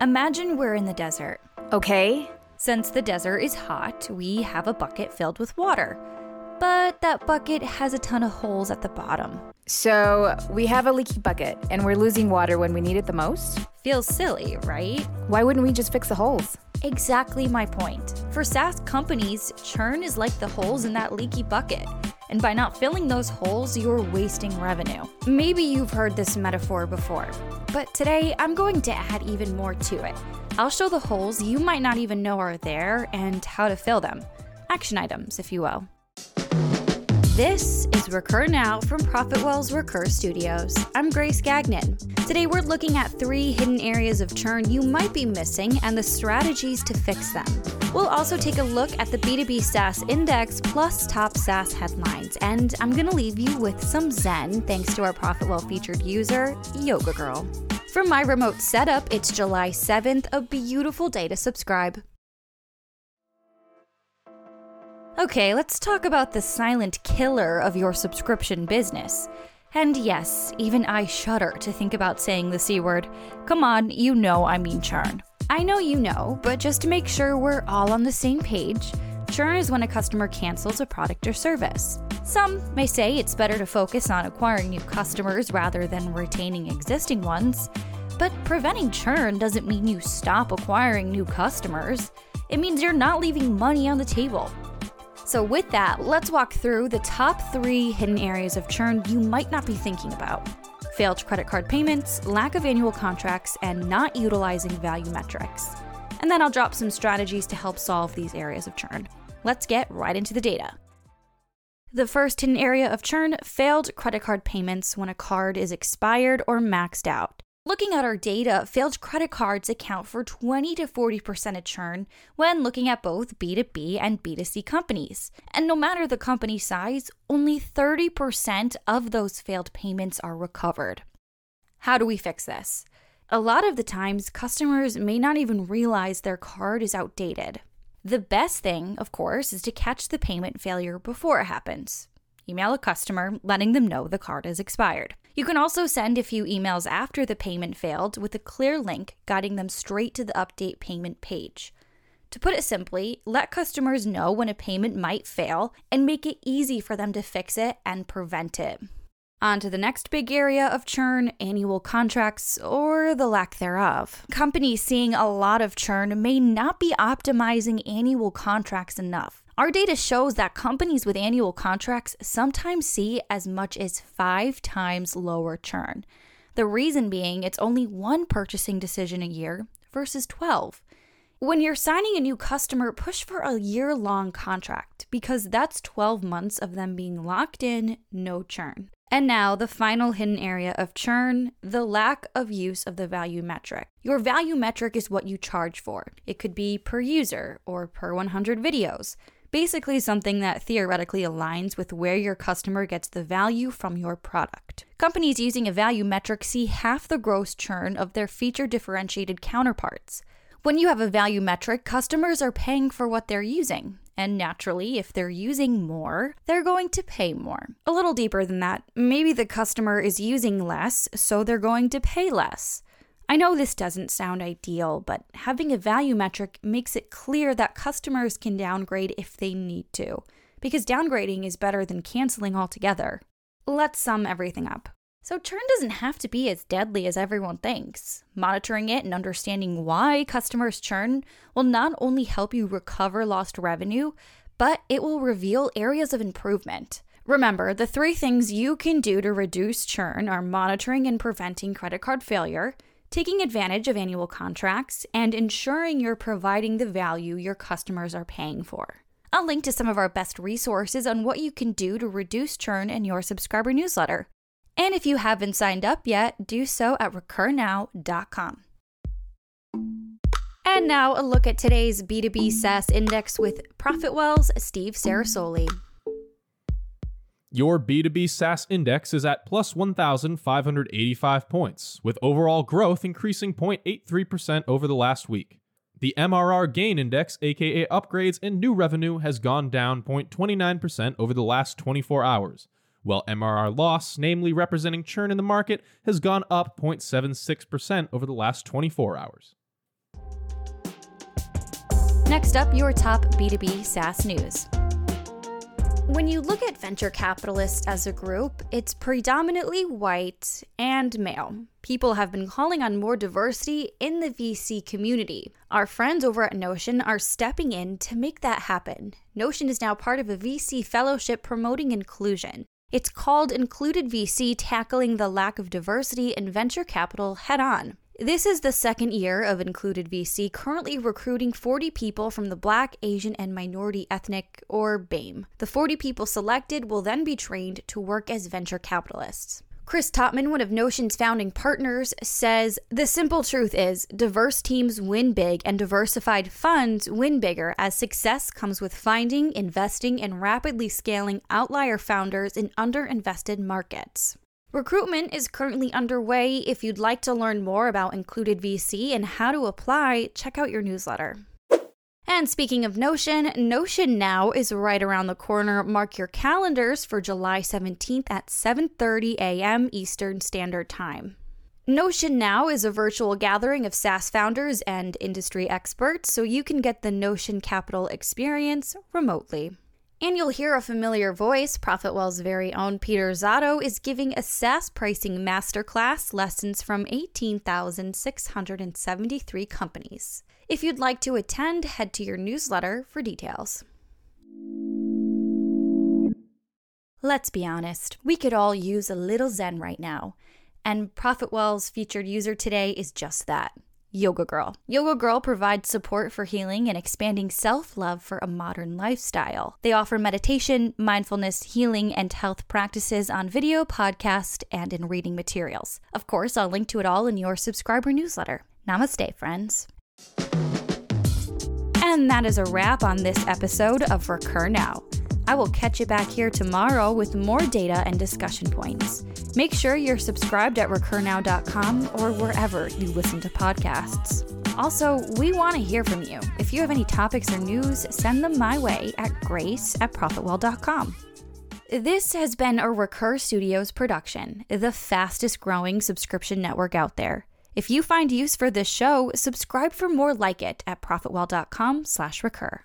Imagine we're in the desert. Okay. Since the desert is hot, we have a bucket filled with water. But that bucket has a ton of holes at the bottom. So we have a leaky bucket and we're losing water when we need it the most? Feels silly, right? Why wouldn't we just fix the holes? Exactly my point. For SaaS companies, churn is like the holes in that leaky bucket. And by not filling those holes, you're wasting revenue. Maybe you've heard this metaphor before, but today I'm going to add even more to it. I'll show the holes you might not even know are there and how to fill them. Action items, if you will. This is Recur Now from Profitwell's Recur Studios. I'm Grace Gagnon. Today we're looking at three hidden areas of churn you might be missing and the strategies to fix them. We'll also take a look at the B2B SaaS Index plus top SaaS headlines, and I'm going to leave you with some Zen thanks to our Profitwell featured user, Yoga Girl. From my remote setup, it's July 7th, a beautiful day to subscribe. Okay, let's talk about the silent killer of your subscription business. And yes, even I shudder to think about saying the C word. Come on, you know I mean churn. I know you know, but just to make sure we're all on the same page, churn is when a customer cancels a product or service. Some may say it's better to focus on acquiring new customers rather than retaining existing ones. But preventing churn doesn't mean you stop acquiring new customers. It means you're not leaving money on the table. So, with that, let's walk through the top three hidden areas of churn you might not be thinking about failed credit card payments, lack of annual contracts, and not utilizing value metrics. And then I'll drop some strategies to help solve these areas of churn. Let's get right into the data. The first hidden area of churn failed credit card payments when a card is expired or maxed out. Looking at our data, failed credit cards account for 20 to 40% of churn when looking at both B2B and B2C companies. And no matter the company size, only 30% of those failed payments are recovered. How do we fix this? A lot of the times, customers may not even realize their card is outdated. The best thing, of course, is to catch the payment failure before it happens. Email a customer letting them know the card is expired. You can also send a few emails after the payment failed with a clear link guiding them straight to the update payment page. To put it simply, let customers know when a payment might fail and make it easy for them to fix it and prevent it. On to the next big area of churn annual contracts, or the lack thereof. Companies seeing a lot of churn may not be optimizing annual contracts enough. Our data shows that companies with annual contracts sometimes see as much as five times lower churn. The reason being it's only one purchasing decision a year versus 12. When you're signing a new customer, push for a year long contract because that's 12 months of them being locked in, no churn. And now, the final hidden area of churn the lack of use of the value metric. Your value metric is what you charge for. It could be per user or per 100 videos basically something that theoretically aligns with where your customer gets the value from your product. Companies using a value metric see half the gross churn of their feature differentiated counterparts. When you have a value metric, customers are paying for what they're using. And naturally, if they're using more, they're going to pay more. A little deeper than that, maybe the customer is using less, so they're going to pay less. I know this doesn't sound ideal, but having a value metric makes it clear that customers can downgrade if they need to, because downgrading is better than canceling altogether. Let's sum everything up. So, churn doesn't have to be as deadly as everyone thinks. Monitoring it and understanding why customers churn will not only help you recover lost revenue, but it will reveal areas of improvement. Remember, the three things you can do to reduce churn are monitoring and preventing credit card failure, taking advantage of annual contracts, and ensuring you're providing the value your customers are paying for. I'll link to some of our best resources on what you can do to reduce churn in your subscriber newsletter. And if you haven't signed up yet, do so at recurnow.com. And now a look at today's B2B SaaS index with ProfitWell's Steve Sarasoli. Your B2B SaaS index is at plus 1,585 points, with overall growth increasing 0.83% over the last week. The MRR gain index, aka upgrades and new revenue, has gone down 0.29% over the last 24 hours, while MRR loss, namely representing churn in the market, has gone up 0.76% over the last 24 hours. Next up, your top B2B SaaS news. When you look at venture capitalists as a group, it's predominantly white and male. People have been calling on more diversity in the VC community. Our friends over at Notion are stepping in to make that happen. Notion is now part of a VC fellowship promoting inclusion. It's called Included VC Tackling the Lack of Diversity in Venture Capital Head On. This is the second year of Included VC, currently recruiting 40 people from the Black, Asian, and Minority Ethnic, or BAME. The 40 people selected will then be trained to work as venture capitalists. Chris Tottman, one of Notion's founding partners, says the simple truth is diverse teams win big and diversified funds win bigger as success comes with finding, investing, and rapidly scaling outlier founders in underinvested markets. Recruitment is currently underway. If you'd like to learn more about Included VC and how to apply, check out your newsletter. And speaking of Notion, Notion Now is right around the corner. Mark your calendars for July 17th at 7:30 a.m. Eastern Standard Time. Notion Now is a virtual gathering of SaaS founders and industry experts, so you can get the Notion Capital experience remotely. And you'll hear a familiar voice. ProfitWell's very own Peter Zotto is giving a SaaS pricing masterclass lessons from 18,673 companies. If you'd like to attend, head to your newsletter for details. Let's be honest, we could all use a little Zen right now. And ProfitWell's featured user today is just that Yoga Girl. Yoga Girl provides support for healing and expanding self love for a modern lifestyle. They offer meditation, mindfulness, healing, and health practices on video, podcast, and in reading materials. Of course, I'll link to it all in your subscriber newsletter. Namaste, friends. And that is a wrap on this episode of Recur Now. I will catch you back here tomorrow with more data and discussion points. Make sure you're subscribed at recurnow.com or wherever you listen to podcasts. Also, we want to hear from you. If you have any topics or news, send them my way at grace at profitwell.com. This has been a Recur Studios production, the fastest growing subscription network out there. If you find use for this show, subscribe for more like it at profitwell.com slash recur.